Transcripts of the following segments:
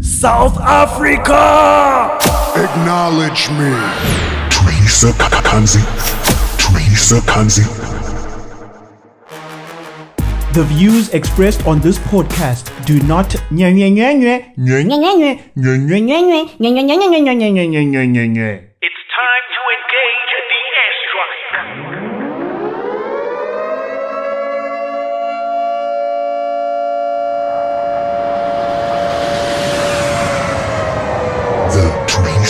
South Africa! Acknowledge me. Tulisa Kanzi. Tulisa Kanzi. The views expressed on this podcast do not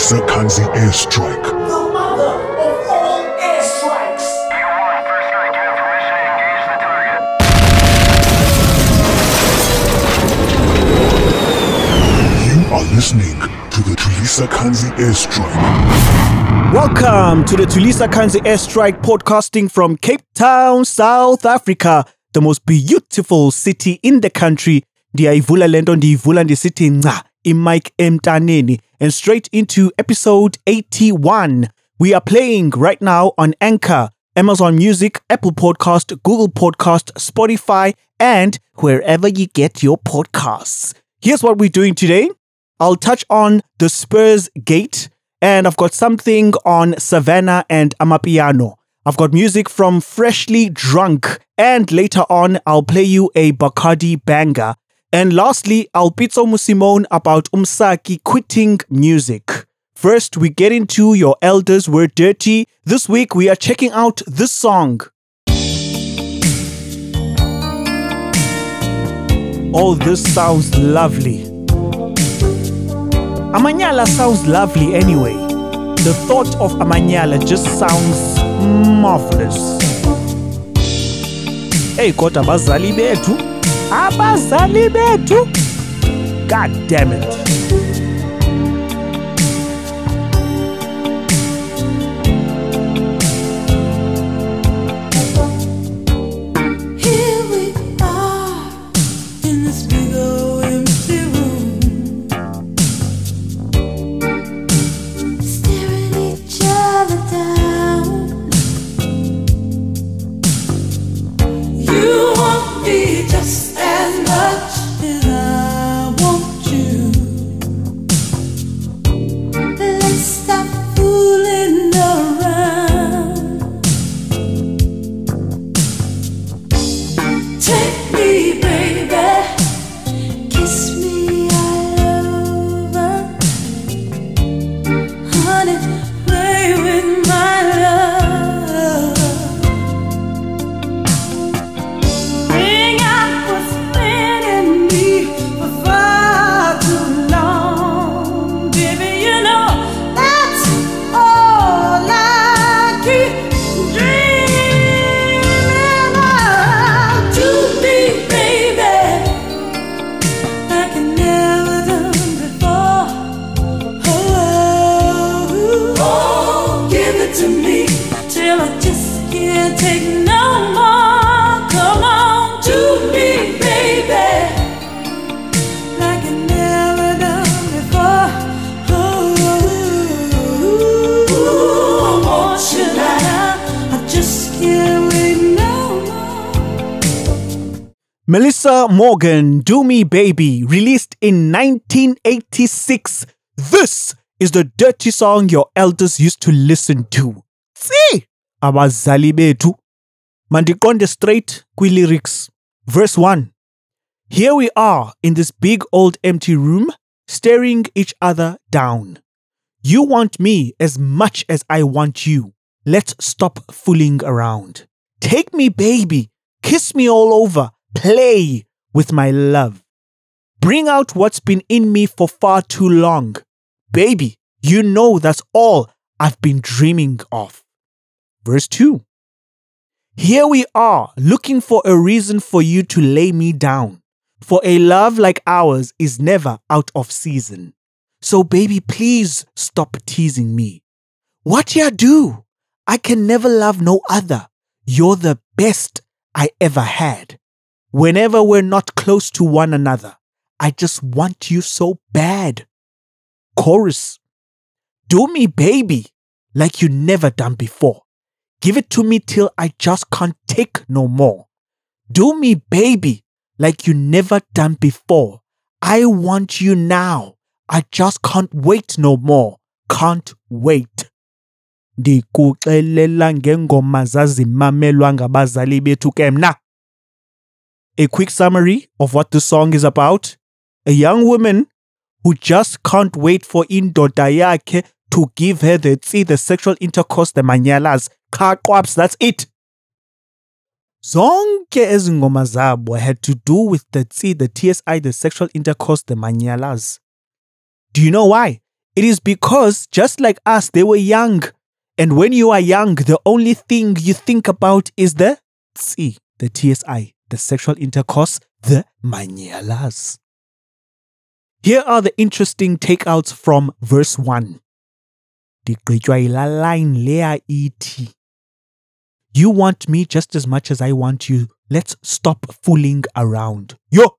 Tulisa Kanzi airstrike. The mother of all airstrikes. You are listening to the Tulisa Kanzi airstrike. Welcome to the Tulisa Kanzi Airstrike podcasting from Cape Town, South Africa, the most beautiful city in the country. Ndiyayivula lento ndiyivula ndisithi nca i-mic emntaneni and straight into episode 81. We are playing right now on Anchor, Amazon Music, Apple Podcast, Google Podcast, Spotify, and wherever you get your podcasts. Here's what we're doing today. I'll touch on the Spurs gate, and I've got something on Savannah and Amapiano. I've got music from Freshly Drunk, and later on, I'll play you a Bacardi banger. And lastly, I'll pizzo Musimone about Umsaki quitting music. First, we get into Your Elders Were Dirty. This week, we are checking out this song. Oh, this sounds lovely. Amanyala sounds lovely anyway. The thought of Amanyala just sounds marvelous. Hey, kodwa abazali bethu, abazali bethu. God damn it. Meli'sa Morgan, Do Me Baby, released in 1986. This is the dirty song your elders used to listen to. See, abazali bethu. Mandikonde straight kwi lyrics. Verse 1. Here we are in this big old empty room, staring each other down. You want me as much as I want you. Let's stop fooling around. Take me, baby. Kiss me all over. Play with my love. Bring out what's been in me for far too long. Baby, you know that's all I've been dreaming of. Verse 2. Here we are, looking for a reason for you to lay me down. For a love like ours is never out of season. So, baby, please stop teasing me. What ya do? I can never love no other. You're the best I ever had. Whenever we're not close to one another, I just want you so bad. Chorus. Do me, baby, like you never done before. Give it to me till I just can't take no more. Do me, baby, like you never done before. I want you now. I just can't wait no more. Can't wait. Ndikuxelela ngengoma zazimamelwa ngabazali bethu ke mna. A quick summary of what the song is about. A young woman who just can't wait for indoda yakhe to give her the the sexual intercourse, the manyalas. Kaqwabs, that's it. Zonke ezingoma zabo had to do with the tsi, the TSI, the sexual intercourse, the manyalas. Do you know why? It is because just like us, they were young. And when you are young, the only thing you think about is the tsi, the TSI, the sexual intercourse, the manyalas. Here are the interesting takeouts from verse 1. Digqitywa yilaa line leya ithi You want me just as much as I want you. Let's stop fooling around. Yo!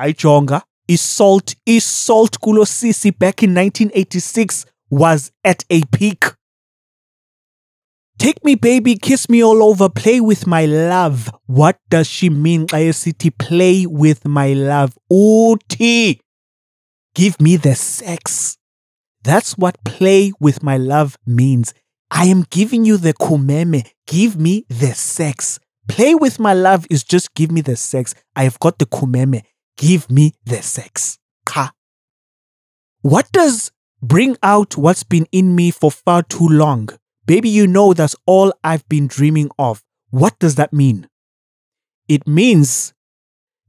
Ayijonga. Isalt, Isalt kulo sisi back in 1986 was at a peak. Take me baby, kiss me all over, play with my love. What does she mean esithi play with my love? Uthi give me the sex. That's what play with my love means. I am giving you the kumeme. Give me the sex. Play with my love is just give me the sex. I have got the kumeme. Give me the sex. Ka. What does bring out what's been in me for far too long? Baby, you know that's all I've been dreaming of. What does that mean? It means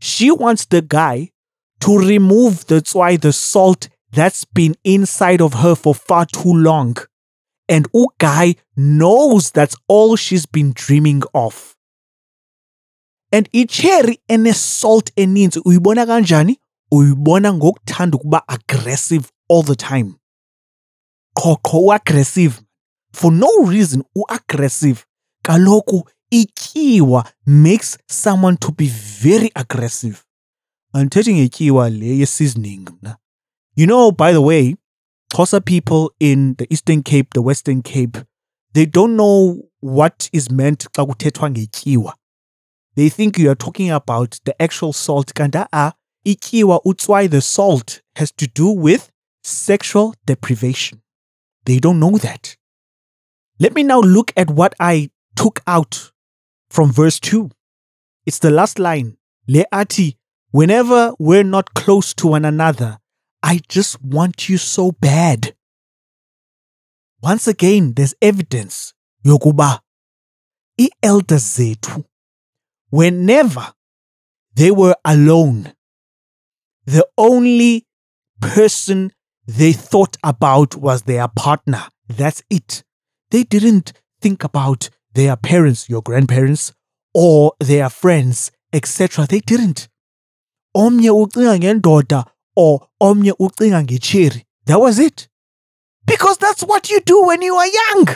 she wants the guy to remove the why the salt that's been inside of her for far too long. And Ugai knows that's all she's been dreaming of. And icherry ene salt eninzi uyibona kanjani? Uyibona ngokuthanda ukuba aggressive all the time. Qho qho aggressive for no reason u-aggressive. Kaloku ityiwa makes someone to be very aggressive. Andithethi ngetyiwa le ye-seasoning mna. You know, by the way, Xhosa people in the Eastern Cape, the Western Cape, they don't know what is meant xa. They think you are talking about the actual salt. Kanda a ityiwa utswai the salt has to do with sexual deprivation. They don't know that. Let me now look at what I took out from verse 2. It's the last line. Leati, whenever we're not close to one another, I just want you so bad. Once again, there's evidence yokuba i-elders zethu whenever they were alone the only person they thought about was their partner. That's it. They didn't think about their parents your grandparents or their friends etc they didn't. Omnye ucinga ngendoda or omnye ucinga ngecherry that was it because that's what you do when you are young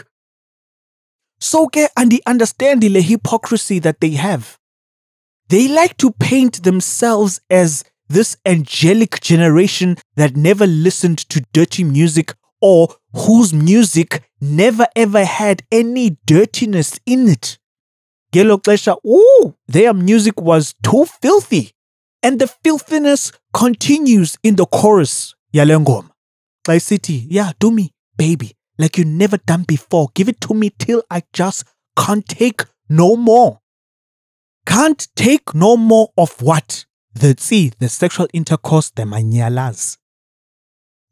so ke andi understand the hypocrisy that they have they like to paint themselves as this angelic generation that never listened to dirty music or whose music never ever had any dirtiness in it. Ngelo xesha, ooh, their music was too filthy. And the filthiness continues in the chorus yale ngoma. Isithi, yeah, do me, baby, like you never done before. Give it to me till I just can't take no more. Can't take no more of what? The tsi, the sexual intercourse, the manyalas.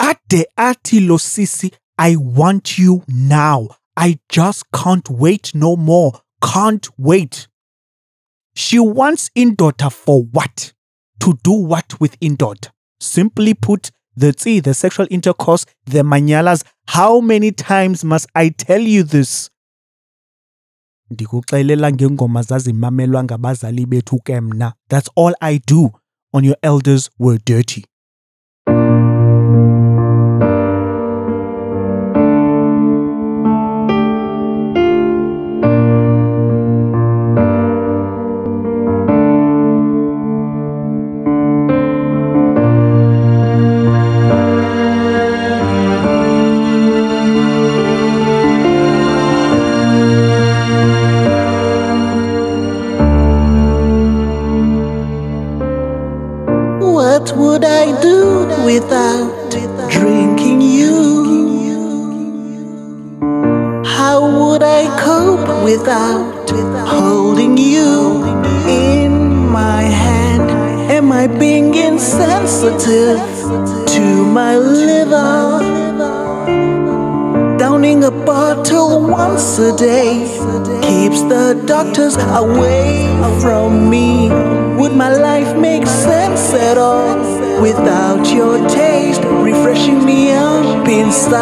Ade ati lo sisi, I want you now. I just can't wait no more. Can't wait. She wants Indota for what? To do what with Indota? Simply put, the tsi, the sexual intercourse, the manyalas. How many times must I tell you this? ndikuxelela ngengoma zazimamelwa ngabazali bethu ke mna that's all i do on your elders were dirty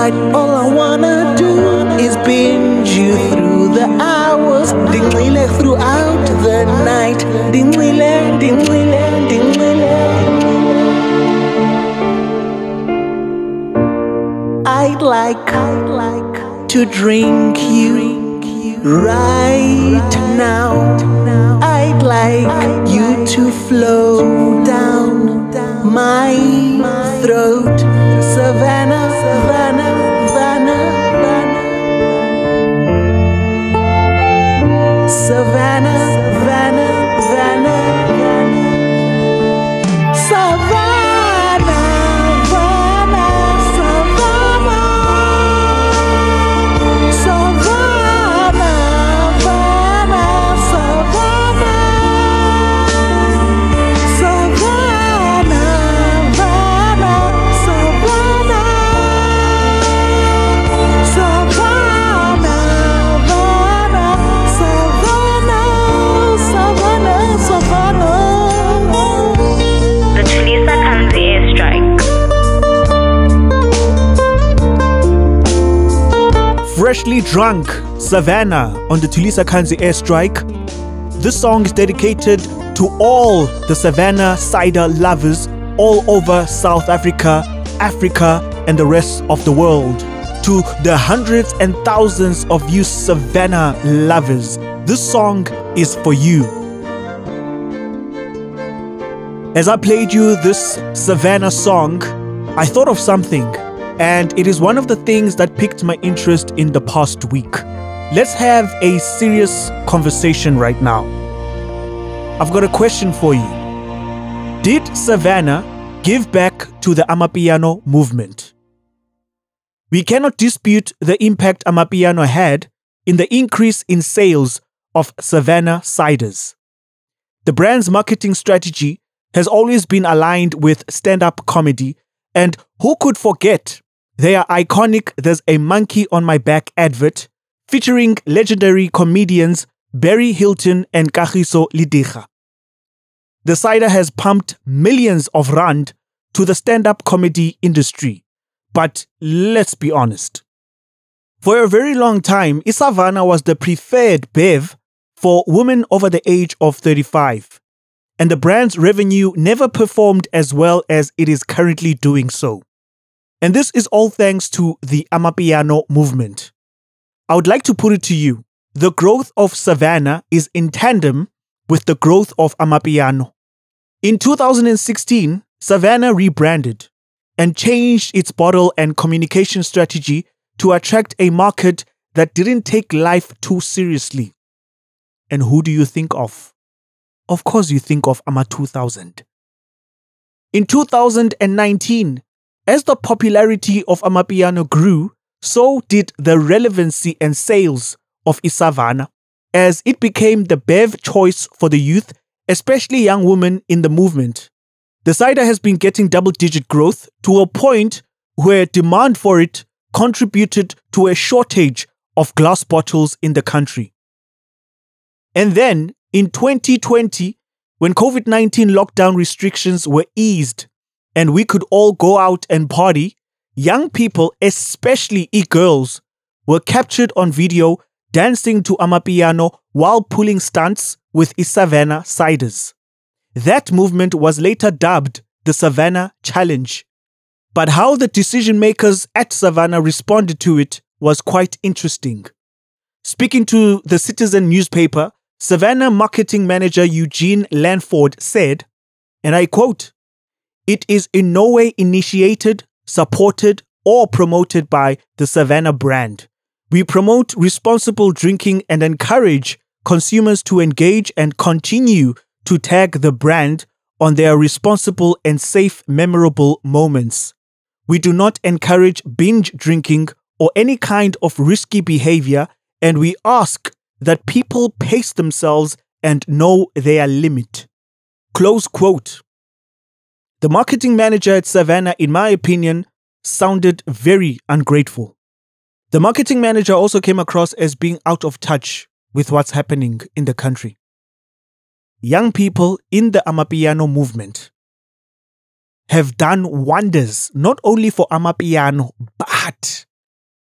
inside? All I wanna do is binge you through the hours, dinglile throughout the night, dinglile, dinglile, dinglile. I'd like, I'd like to drink you right now. I'd like you to flow down my throat, Savannah, Savannah, Savannah, Savannah, Freshly Drunk, Savannah on the Tulisa Kanzi airstrike. This song is dedicated to all the Savannah cider lovers all over South Africa, Africa, and the rest of the world. To the hundreds and thousands of you Savannah lovers, this song is for you. As I played you this Savannah song, I thought of something, and it is one of the things that piqued my interest in the past week. Let's have a serious conversation right now. I've got a question for you. Did Savannah give back to the Amapiano movement? We cannot dispute the impact Amapiano had in the increase in sales of Savannah ciders. The brand's marketing strategy has always been aligned with stand up comedy, and who could forget their iconic There's a Monkey on My Back advert featuring legendary comedians Barry Hilton and Kagiso Lediga. The cider has pumped millions of rand to the stand up comedy industry. But let's be honest. For a very long time, Isavana was the preferred bev for women over the age of 35 and the brand's revenue never performed as well as it is currently doing so. And this is all thanks to the Amapiano movement. I would like to put it to you the growth of Savannah is in tandem with the growth of Amapiano. In 2016, Savannah rebranded and changed its bottle and communication strategy to attract a market that didn't take life too seriously. And who do you think of? Of course, you think of AMA 2000. In 2019, as the popularity of Amapiano grew, so did the relevancy and sales of Isavana, as it became the bev choice for the youth, especially young women in the movement. The cider has been getting double digit growth to a point where demand for it contributed to a shortage of glass bottles in the country. And then in 2020, when COVID 19 lockdown restrictions were eased and we could all go out and party, young people, especially e girls, were captured on video dancing to Amapiano while pulling stunts with Isavannah ciders. That movement was later dubbed the Savannah Challenge. But how the decision makers at Savannah responded to it was quite interesting. Speaking to the Citizen newspaper, Savannah marketing manager Eugene Lanford said, and I quote, It is in no way initiated, supported, or promoted by the Savannah brand. We promote responsible drinking and encourage consumers to engage and continue to tag the brand on their responsible and safe, memorable moments. We do not encourage binge drinking or any kind of risky behavior, and we ask that people pace themselves and know their limit. Close quote. The marketing manager at Savannah, in my opinion, sounded very ungrateful. The marketing manager also came across as being out of touch with what's happening in the country. Young people in the Amapiano movement have done wonders not only for Amapiano, but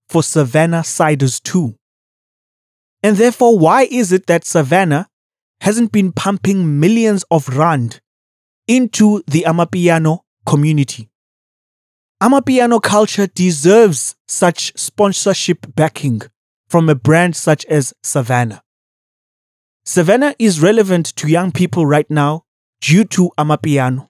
for Savannah ciders too. And therefore, why is it that Savannah hasn't been pumping millions of rand into the Amapiano community? Amapiano culture deserves such sponsorship backing from a brand such as Savannah. Savannah is relevant to young people right now due to Amapiano.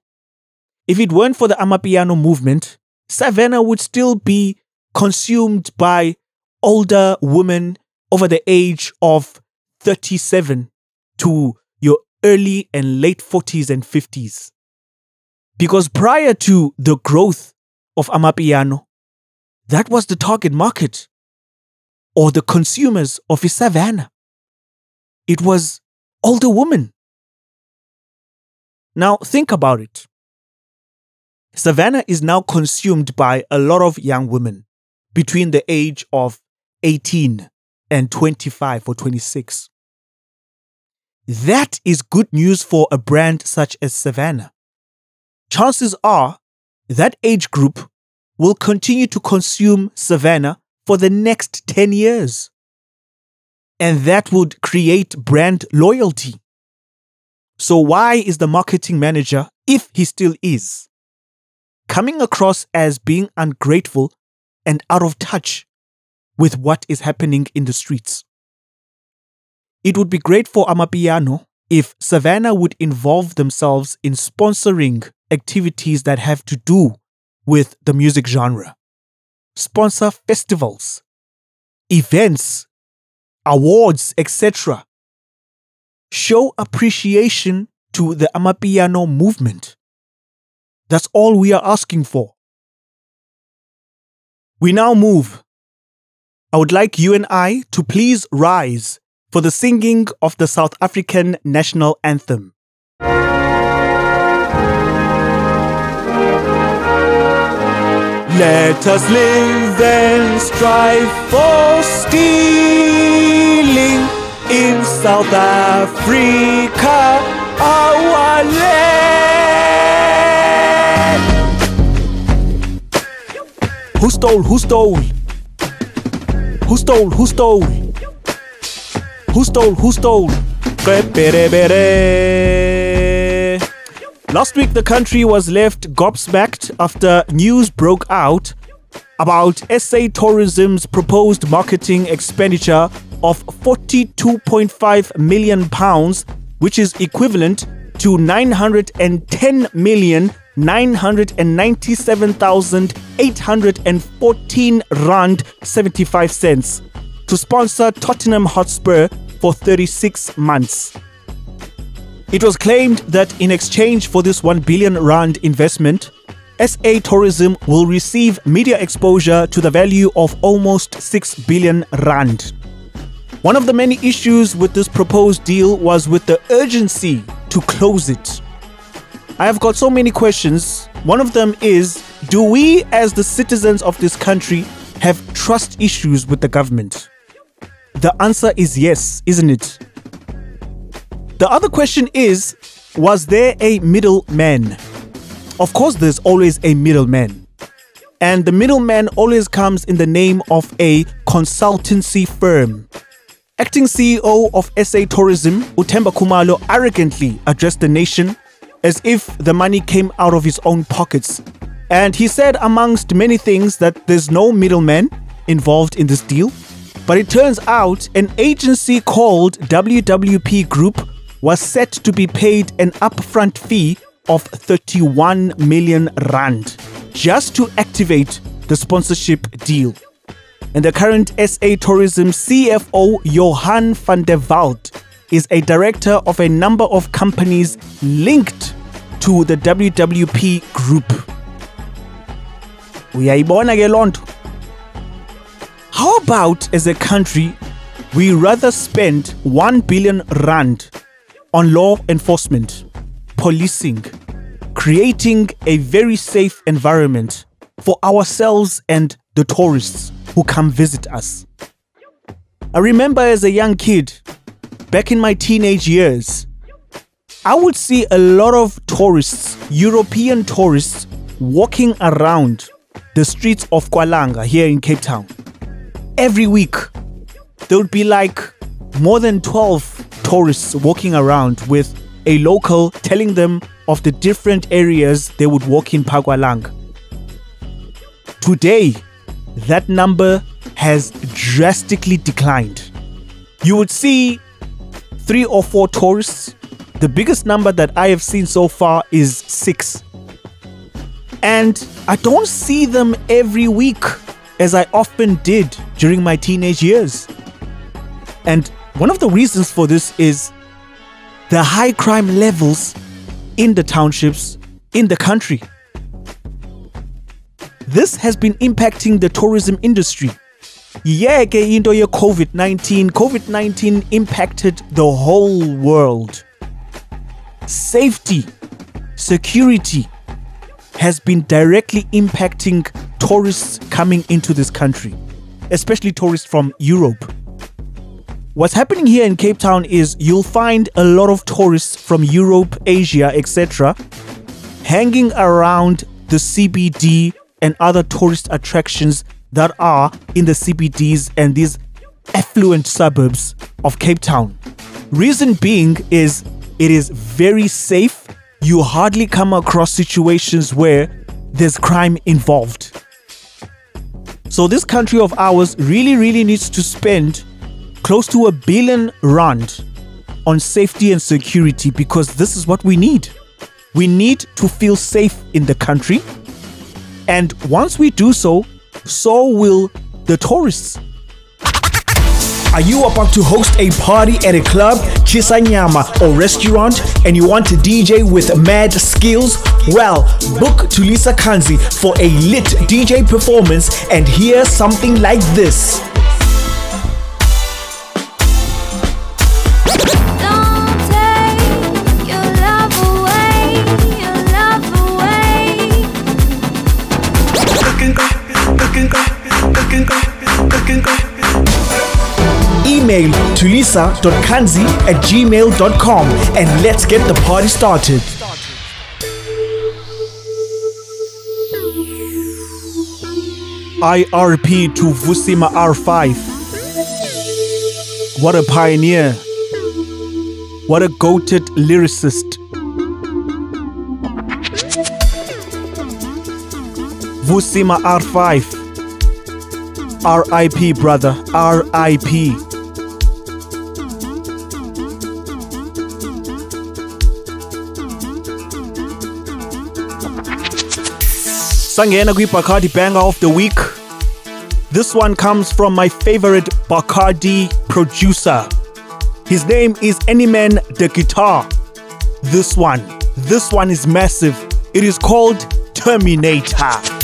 If it weren't for the Amapiano movement, Savannah would still be consumed by older women over the age of 37 to your early and late 40s and 50s. Because prior to the growth of Amapiano, that was the target market or the consumers of Savannah. It was older women. Now think about it. Savannah is now consumed by a lot of young women between the age of 18 and 25 or 26. That is good news for a brand such as Savannah. Chances are that age group will continue to consume Savannah for the next 10 years. And that would create brand loyalty. So, why is the marketing manager, if he still is, coming across as being ungrateful and out of touch with what is happening in the streets? It would be great for Amapiano if Savannah would involve themselves in sponsoring activities that have to do with the music genre. Sponsor festivals, events, awards, etc. Show appreciation to the Amapiano movement. That's all we are asking for. We now move. I would like you and I to please rise for the singing of the South African national anthem. Let us live and strive for stealing in South Africa, our land. Who stole? Who stole? Who stole? Who stole? Who stole? Who stole? Last week, the country was left gobsmacked after news broke out about SA Tourism's proposed marketing expenditure of 42.5 million pounds, which is equivalent to 910 million 997,814 rand 75 cents to sponsor Tottenham Hotspur for 36 months. It was claimed that in exchange for this 1 billion rand investment, SA Tourism will receive media exposure to the value of almost 6 billion rand. One of the many issues with this proposed deal was with the urgency to close it. I have got so many questions. One of them is Do we, as the citizens of this country, have trust issues with the government? The answer is yes, isn't it? The other question is Was there a middleman? Of course, there's always a middleman. And the middleman always comes in the name of a consultancy firm. Acting CEO of SA Tourism, Utemba Khumalo, arrogantly addressed the nation as if the money came out of his own pockets. And he said, amongst many things, that there's no middleman involved in this deal. But it turns out an agency called WWP Group was set to be paid an upfront fee of 31 million rand just to activate the sponsorship deal. And the current SA Tourism CFO Johan van der Walt is a director of a number of companies linked to the WWP group. Uyayibona ke loo nto? How about as a country we rather spend 1 billion rand on law enforcement, policing, creating a very safe environment for ourselves and the tourists who come visit us. I remember as a young kid, back in my teenage years, I would see a lot of tourists, European tourists, walking around the streets of Kualanga here in Cape Town. Every week, there would be like more than 12 tourists walking around with a local telling them of the different areas they would walk in Pagwalang. Today, that number has drastically declined. You would see three or four tourists. The biggest number that I have seen so far is six. And I don't see them every week as I often did during my teenage years. And one of the reasons for this is the high crime levels in the townships in the country. This has been impacting the tourism industry. Yeah, into ye COVID-19, COVID-19 impacted the whole world. Safety, security has been directly impacting tourists coming into this country, especially tourists from Europe. What's happening here in Cape Town is you'll find a lot of tourists from Europe, Asia, etc., hanging around the CBD and other tourist attractions that are in the CBDs and these affluent suburbs of Cape Town. Reason being is it is very safe. You hardly come across situations where there's crime involved. So this country of ours really, really needs to spend close to a billion rand on safety and security because this is what we need. We need to feel safe in the country. And once we do so, so will the tourists. Are you about to host a party at a club, chisanyama, or restaurant and you want to DJ with mad skills? Well, book Tulisa Kanzi for a lit DJ performance and hear something like this. Email tulisa.kanzi at gmail.com and let's get the party started. IRP to Vusi Ma R5. What a pioneer. What a goated lyricist. Vusi Ma R5. RIP, brother. RIP. Sangena Bacardi Banger of the Week. This one comes from my favorite Bacardi producer. His name is Anyman the Guitar. This one, this one is massive. It is called Terminator.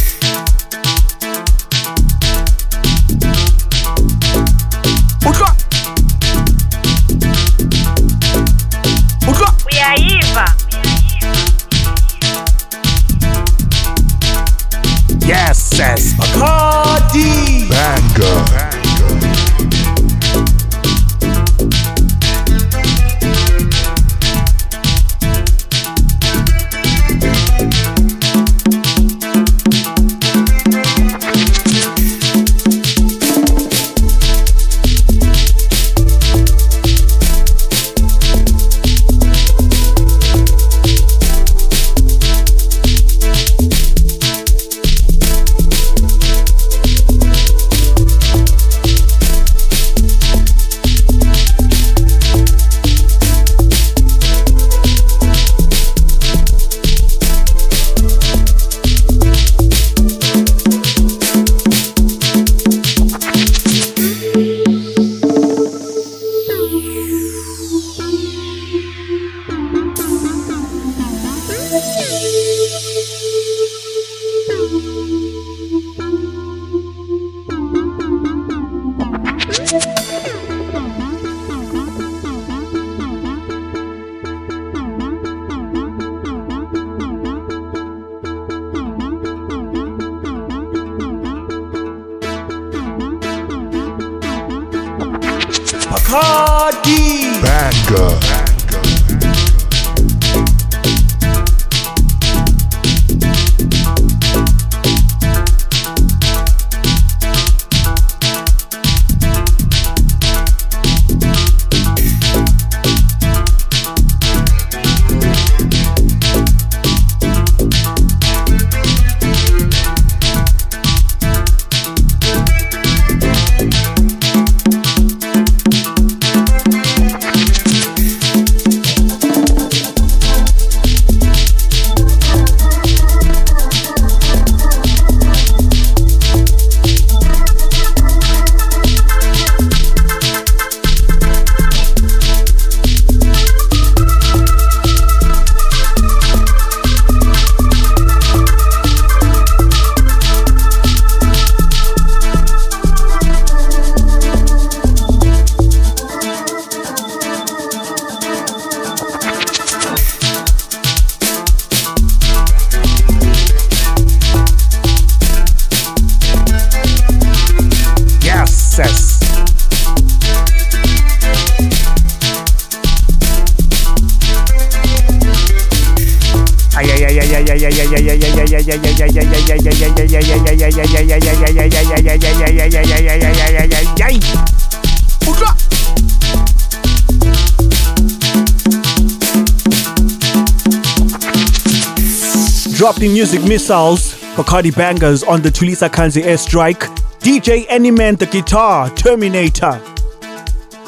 Missiles, Bacardi bangers on the Tulisa Kanzi airstrike. DJ Anyman the guitar, Terminator.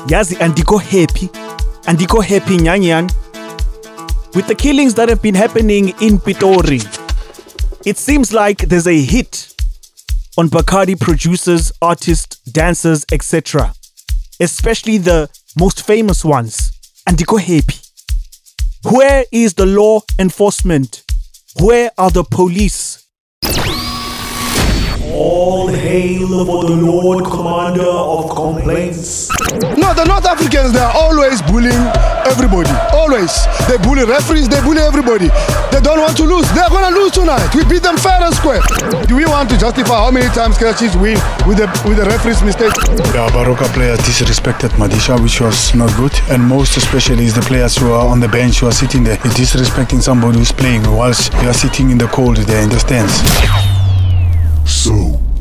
Yazi andiko happy, andiko happy nyanyan. With the killings that have been happening in Pitori, it seems like there's a hit on Bacardi producers, artists, dancers, etc. Especially the most famous ones. Andiko happy. Where is the law enforcement? Where are the police? All hail for the Lord Commander of Complaints. No, the North Africans, they are always bullying everybody. Always. They bully referees, they bully everybody. They don't want to lose. They're going to lose tonight. We beat them fair and square. Do we want to justify how many times Kaizer win with the, with the referee's mistake? The Baroka players disrespected Madisha, which was not good. And most especially is the players who are on the bench who are sitting there. You're disrespecting somebody who's playing whilst you are sitting in the cold there in the stands. So,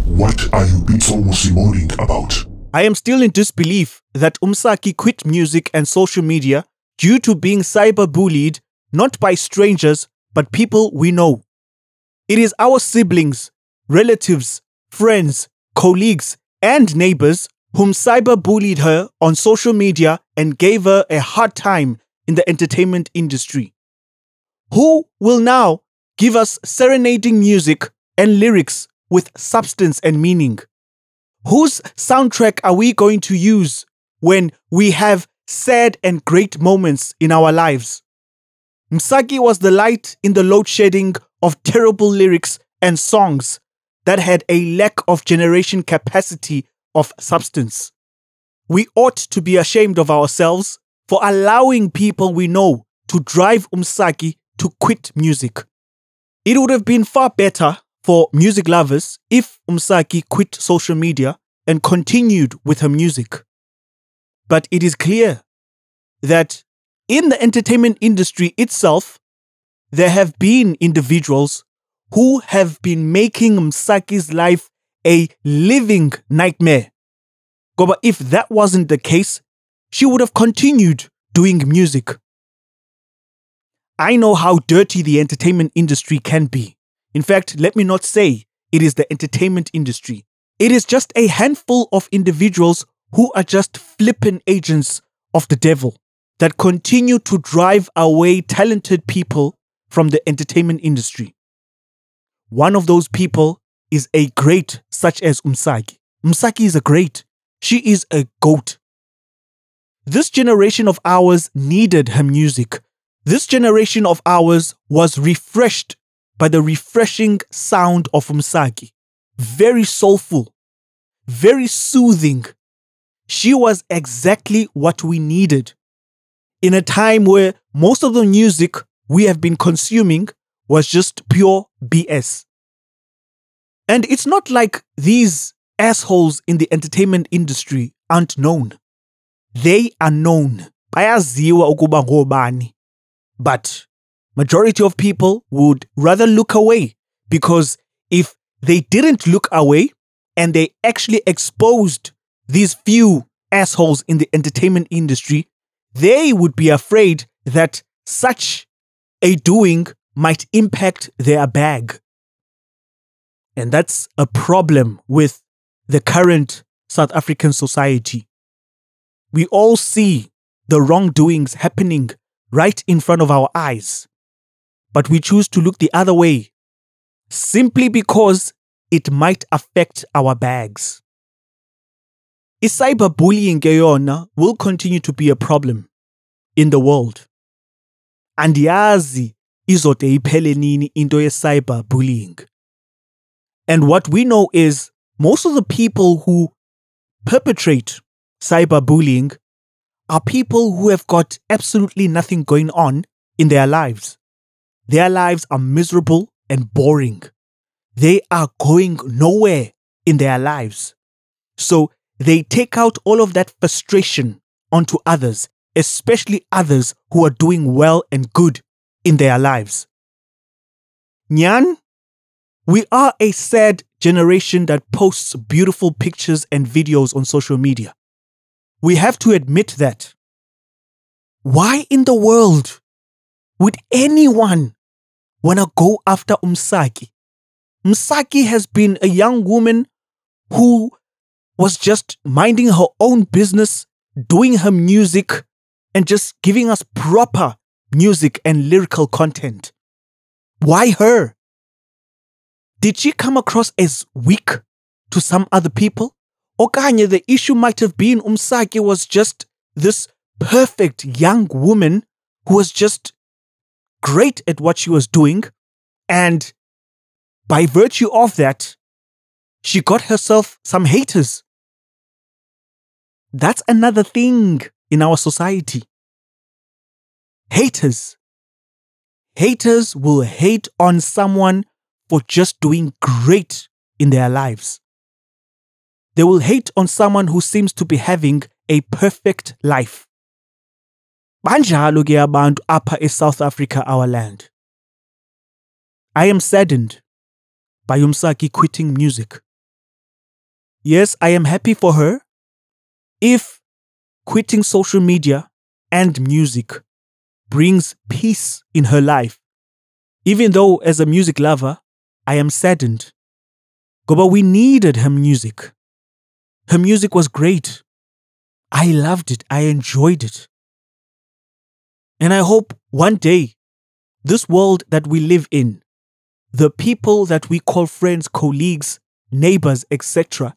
what are you Bitso Musimoning about? I am still in disbelief that Umsaki quit music and social media due to being cyberbullied not by strangers but people we know. It is our siblings, relatives, friends, colleagues, and neighbors whom cyberbullied her on social media and gave her a hard time in the entertainment industry. Who will now give us serenading music and lyrics with substance and meaning? Whose soundtrack are we going to use when we have sad and great moments in our lives? Msaki was the light in the load shedding of terrible lyrics and songs that had a lack of generation capacity of substance. We ought to be ashamed of ourselves for allowing people we know to drive Umsaki to quit music. It would have been far better for music lovers if Umsaki quit social media and continued with her music. But it is clear that in the entertainment industry itself, there have been individuals who have been making Msaki's life a living nightmare. Goba, if that wasn't the case, she would have continued doing music. I know how dirty the entertainment industry can be. In fact, let me not say it is the entertainment industry. It is just a handful of individuals who are just flippant agents of the devil that continue to drive away talented people from the entertainment industry. One of those people is a great such as Umsaki. Umsaki is a great. She is a goat. This generation of ours needed her music. This generation of ours was refreshed by the refreshing sound of Umsaki. Very soulful, very soothing. She was exactly what we needed. In a time where most of the music we have been consuming was just pure BS. And it's not like these assholes in the entertainment industry aren't known. they are known bayaziwa ukuba ngobani but majority of people would rather look away because if they didn't look away and they actually exposed these few assholes in the entertainment industry they would be afraid that such a doing might impact their bag and that's a problem with the current South African society. We all see the wrongdoings happening right in front of our eyes, but we choose to look the other way simply because it might affect our bags. Cyberbullying keyona will continue to be a problem in the world. And Andiyazi izote iphele nini into cyberbullying. And what we know is most of the people who perpetrate cyberbullying are people who have got absolutely nothing going on in their lives. Their lives are miserable and boring. They are going nowhere in their lives. So they take out all of that frustration onto others, especially others who are doing well and good in their lives. Nyan, we are a sad generation that posts beautiful pictures and videos on social media. We have to admit that. Why in the world would anyone want to go after Umsaki? Msaki has been a young woman who was just minding her own business, doing her music, and just giving us proper music and lyrical content. Why her? Did she come across as weak to some other people? Okanye, the issue might have been Umsaki was just this perfect young woman who was just great at what she was doing. And by virtue of that, she got herself some haters. That's another thing in our society. Haters. Haters will hate on someone for just doing great in their lives. They will hate on someone who seems to be having a perfect life. Banjalo ke abantu apha eSouth Africa our land. I am saddened by Umsaki quitting music. Yes, I am happy for her if quitting social media and music brings peace in her life. Even though as a music lover, I am saddened. Goba, we needed her music. Her music was great. I loved it. I enjoyed it. And I hope one day, this world that we live in, the people that we call friends, colleagues, neighbors, etc.,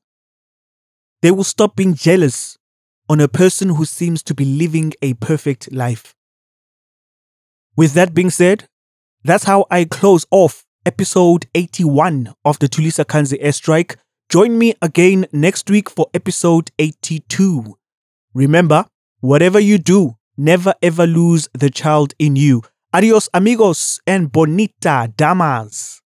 they will stop being jealous on a person who seems to be living a perfect life. With that being said, that's how I close off episode 81 of the Tulisa Kanzi airstrike. Join me again next week for episode 82. Remember, whatever you do, never ever lose the child in you. Adios, amigos, and bonita damas.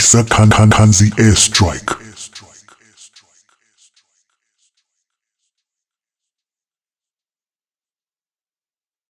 Paradise. The Tulisa Kanzi airstrike.